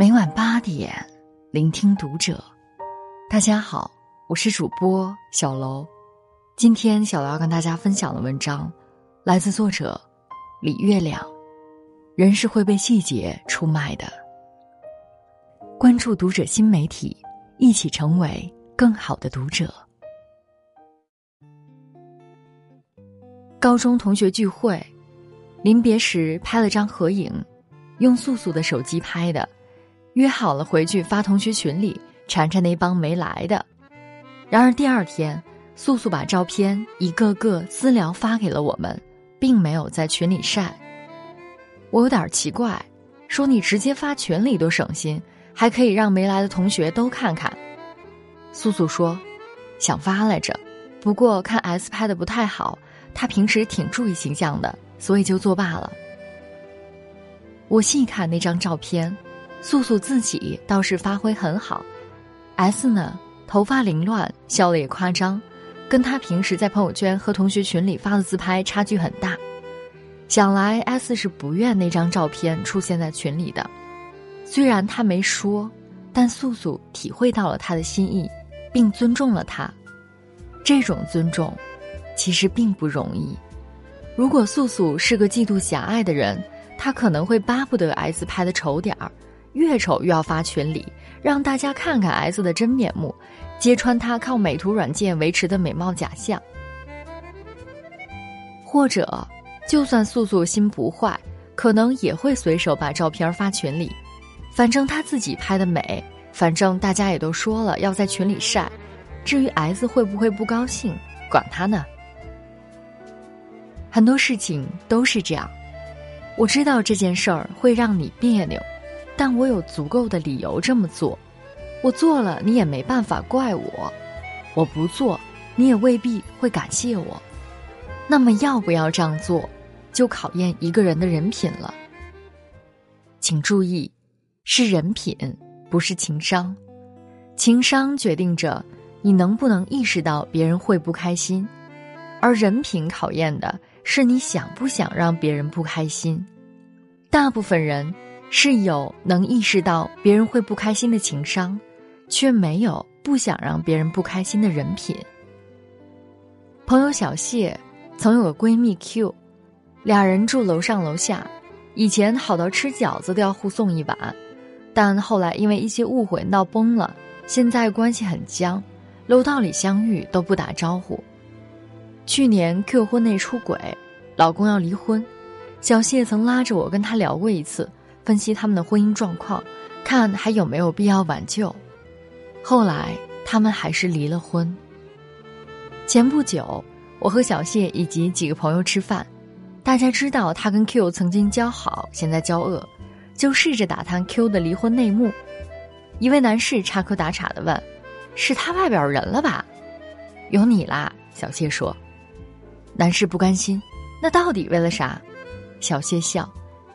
每晚八点，聆听读者。大家好，我是主播小楼。今天小楼要跟大家分享的文章，来自作者李月亮。人是会被细节出卖的。关注读者新媒体，一起成为更好的读者。高中同学聚会，临别时拍了张合影，用素素的手机拍的。约好了回去发同学群里，馋馋那帮没来的。然而第二天，素素把照片一个个私聊发给了我们，并没有在群里晒。我有点奇怪，说你直接发群里多省心，还可以让没来的同学都看看。素素说，想发来着，不过看 S 拍的不太好，他平时挺注意形象的，所以就作罢了。我细看那张照片。素素自己倒是发挥很好，S 呢，头发凌乱，笑的也夸张，跟他平时在朋友圈和同学群里发的自拍差距很大。想来 S 是不愿那张照片出现在群里的，虽然他没说，但素素体会到了他的心意，并尊重了他。这种尊重，其实并不容易。如果素素是个嫉妒狭隘的人，他可能会巴不得 S 拍的丑点儿。越丑越要发群里，让大家看看 S 的真面目，揭穿他靠美图软件维持的美貌假象。或者，就算素素心不坏，可能也会随手把照片发群里，反正他自己拍的美，反正大家也都说了要在群里晒。至于 S 会不会不高兴，管他呢。很多事情都是这样，我知道这件事儿会让你别扭。但我有足够的理由这么做，我做了你也没办法怪我，我不做你也未必会感谢我。那么要不要这样做，就考验一个人的人品了。请注意，是人品，不是情商。情商决定着你能不能意识到别人会不开心，而人品考验的是你想不想让别人不开心。大部分人。是有能意识到别人会不开心的情商，却没有不想让别人不开心的人品。朋友小谢曾有个闺蜜 Q，俩人住楼上楼下，以前好到吃饺子都要互送一碗，但后来因为一些误会闹崩了，现在关系很僵，楼道里相遇都不打招呼。去年 Q 婚内出轨，老公要离婚，小谢曾拉着我跟他聊过一次。分析他们的婚姻状况，看还有没有必要挽救。后来他们还是离了婚。前不久，我和小谢以及几个朋友吃饭，大家知道他跟 Q 曾经交好，现在交恶，就试着打探 Q 的离婚内幕。一位男士插科打岔的问：“是他外边有人了吧？”“有你啦。”小谢说。男士不甘心：“那到底为了啥？”小谢笑。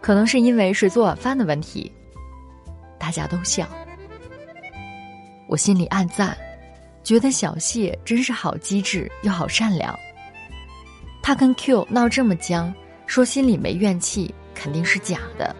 可能是因为谁做晚饭的问题，大家都笑。我心里暗赞，觉得小谢真是好机智又好善良。他跟 Q 闹这么僵，说心里没怨气，肯定是假的。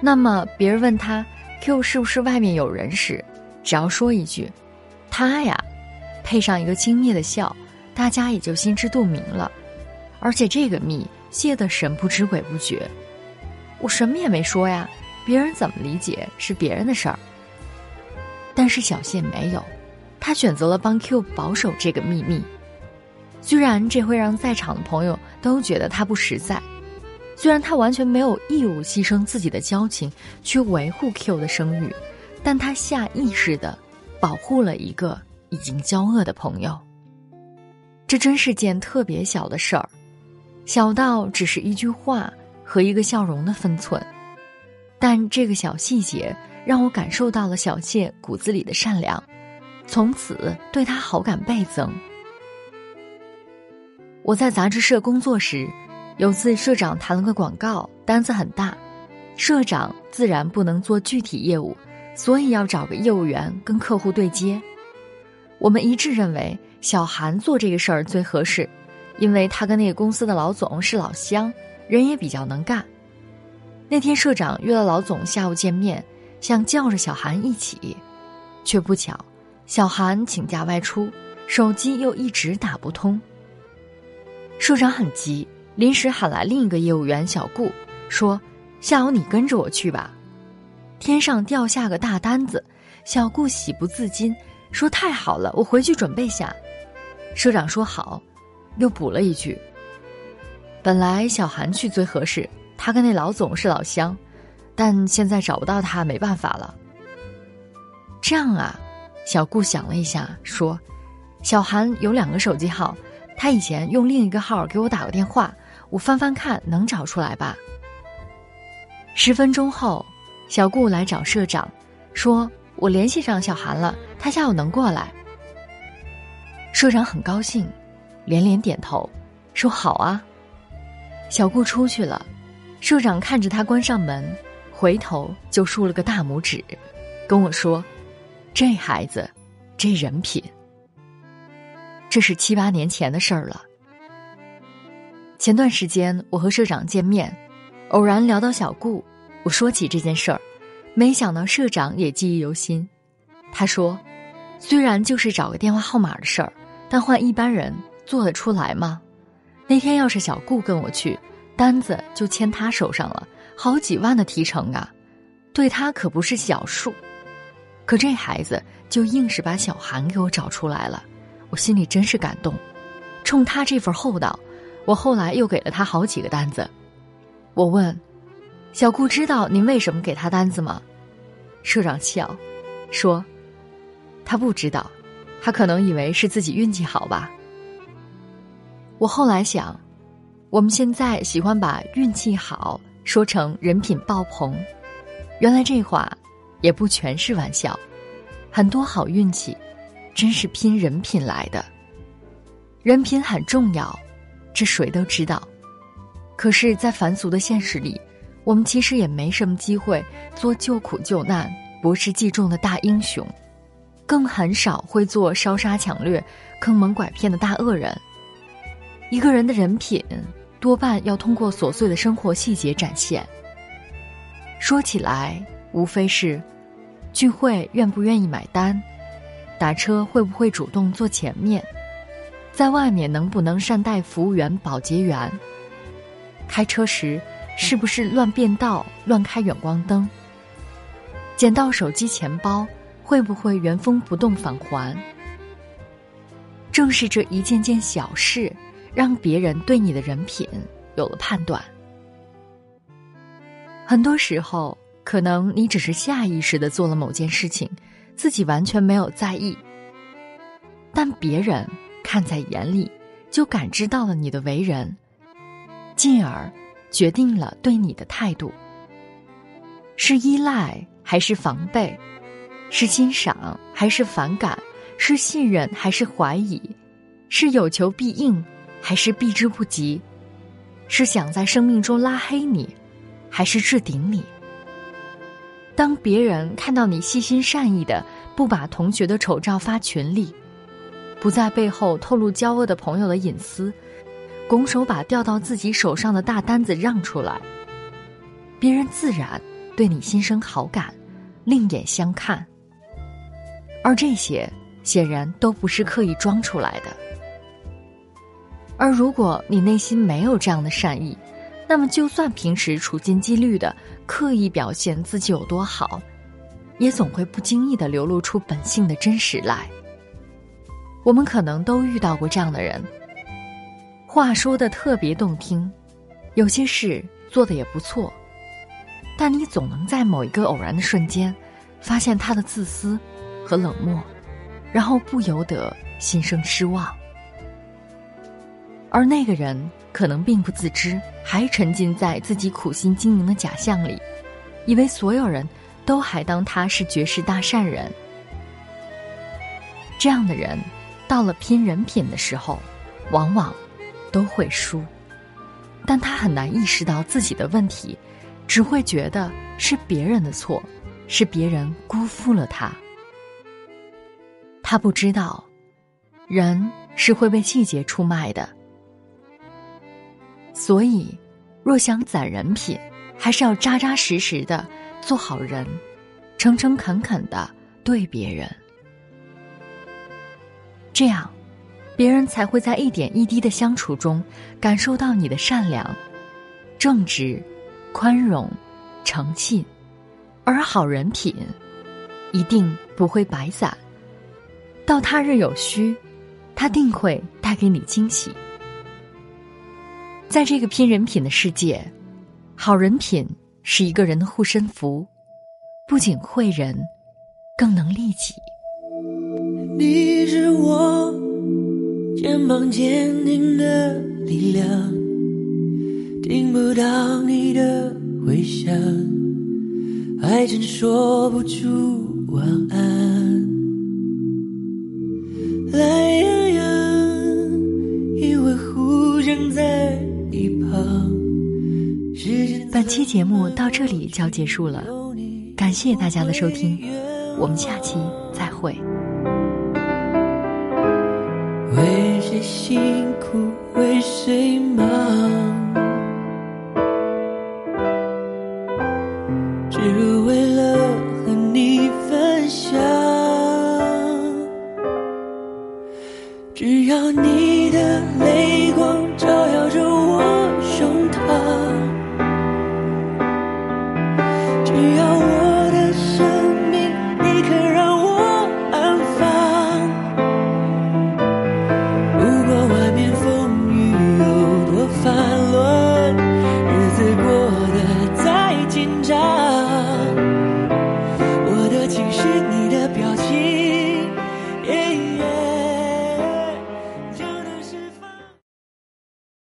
那么别人问他 Q 是不是外面有人时，只要说一句“他呀”，配上一个轻蔑的笑，大家也就心知肚明了。而且这个密泄得神不知鬼不觉。我什么也没说呀，别人怎么理解是别人的事儿。但是小谢没有，他选择了帮 Q 保守这个秘密。虽然这会让在场的朋友都觉得他不实在，虽然他完全没有义务牺牲自己的交情去维护 Q 的声誉，但他下意识的保护了一个已经交恶的朋友。这真是件特别小的事儿，小到只是一句话。和一个笑容的分寸，但这个小细节让我感受到了小谢骨子里的善良，从此对他好感倍增。我在杂志社工作时，有次社长谈了个广告，单子很大，社长自然不能做具体业务，所以要找个业务员跟客户对接。我们一致认为小韩做这个事儿最合适，因为他跟那个公司的老总是老乡。人也比较能干。那天社长约了老总下午见面，想叫着小韩一起，却不巧，小韩请假外出，手机又一直打不通。社长很急，临时喊来另一个业务员小顾，说：“下午你跟着我去吧。”天上掉下个大单子，小顾喜不自禁，说：“太好了，我回去准备下。”社长说：“好。”又补了一句：“本来小韩去最合适，他跟那老总是老乡，但现在找不到他，没办法了。”这样啊，小顾想了一下，说：“小韩有两个手机号。”他以前用另一个号给我打过电话，我翻翻看能找出来吧。十分钟后，小顾来找社长，说我联系上小韩了，他下午能过来。社长很高兴，连连点头，说好啊。小顾出去了，社长看着他关上门，回头就竖了个大拇指，跟我说：“这孩子，这人品。”这是七八年前的事儿了。前段时间我和社长见面，偶然聊到小顾，我说起这件事儿，没想到社长也记忆犹新。他说：“虽然就是找个电话号码的事儿，但换一般人做得出来吗？那天要是小顾跟我去，单子就签他手上了，好几万的提成啊，对他可不是小数。可这孩子就硬是把小韩给我找出来了。”我心里真是感动，冲他这份厚道，我后来又给了他好几个单子。我问小顾：“知道您为什么给他单子吗？”社长笑，说：“他不知道，他可能以为是自己运气好吧。”我后来想，我们现在喜欢把运气好说成人品爆棚，原来这话也不全是玩笑，很多好运气。真是拼人品来的，人品很重要，这谁都知道。可是，在凡俗的现实里，我们其实也没什么机会做救苦救难、博施济众的大英雄，更很少会做烧杀抢掠、坑蒙拐骗的大恶人。一个人的人品，多半要通过琐碎的生活细节展现。说起来，无非是聚会愿不愿意买单。打车会不会主动坐前面？在外面能不能善待服务员、保洁员？开车时是不是乱变道、乱开远光灯？捡到手机、钱包会不会原封不动返还？正是这一件件小事，让别人对你的人品有了判断。很多时候，可能你只是下意识的做了某件事情。自己完全没有在意，但别人看在眼里，就感知到了你的为人，进而决定了对你的态度：是依赖还是防备，是欣赏还是反感，是信任还是怀疑，是有求必应还是避之不及，是想在生命中拉黑你，还是置顶你。当别人看到你细心善意的不把同学的丑照发群里，不在背后透露交恶的朋友的隐私，拱手把掉到自己手上的大单子让出来，别人自然对你心生好感，另眼相看。而这些显然都不是刻意装出来的。而如果你内心没有这样的善意，那么，就算平时处心积虑的刻意表现自己有多好，也总会不经意的流露出本性的真实来。我们可能都遇到过这样的人，话说的特别动听，有些事做的也不错，但你总能在某一个偶然的瞬间，发现他的自私和冷漠，然后不由得心生失望。而那个人可能并不自知，还沉浸在自己苦心经营的假象里，以为所有人都还当他是绝世大善人。这样的人，到了拼人品的时候，往往都会输。但他很难意识到自己的问题，只会觉得是别人的错，是别人辜负了他。他不知道，人是会被季节出卖的。所以，若想攒人品，还是要扎扎实实的做好人，诚诚恳恳的对别人。这样，别人才会在一点一滴的相处中感受到你的善良、正直、宽容、诚信，而好人品一定不会白散。到他日有需，他定会带给你惊喜。在这个拼人品的世界，好人品是一个人的护身符，不仅惠人，更能利己。你是我肩膀坚定的力量，听不到你的回响，还真说不出晚安。节目到这里就要结束了，感谢大家的收听，我们下期再会。为谁辛苦为谁忙？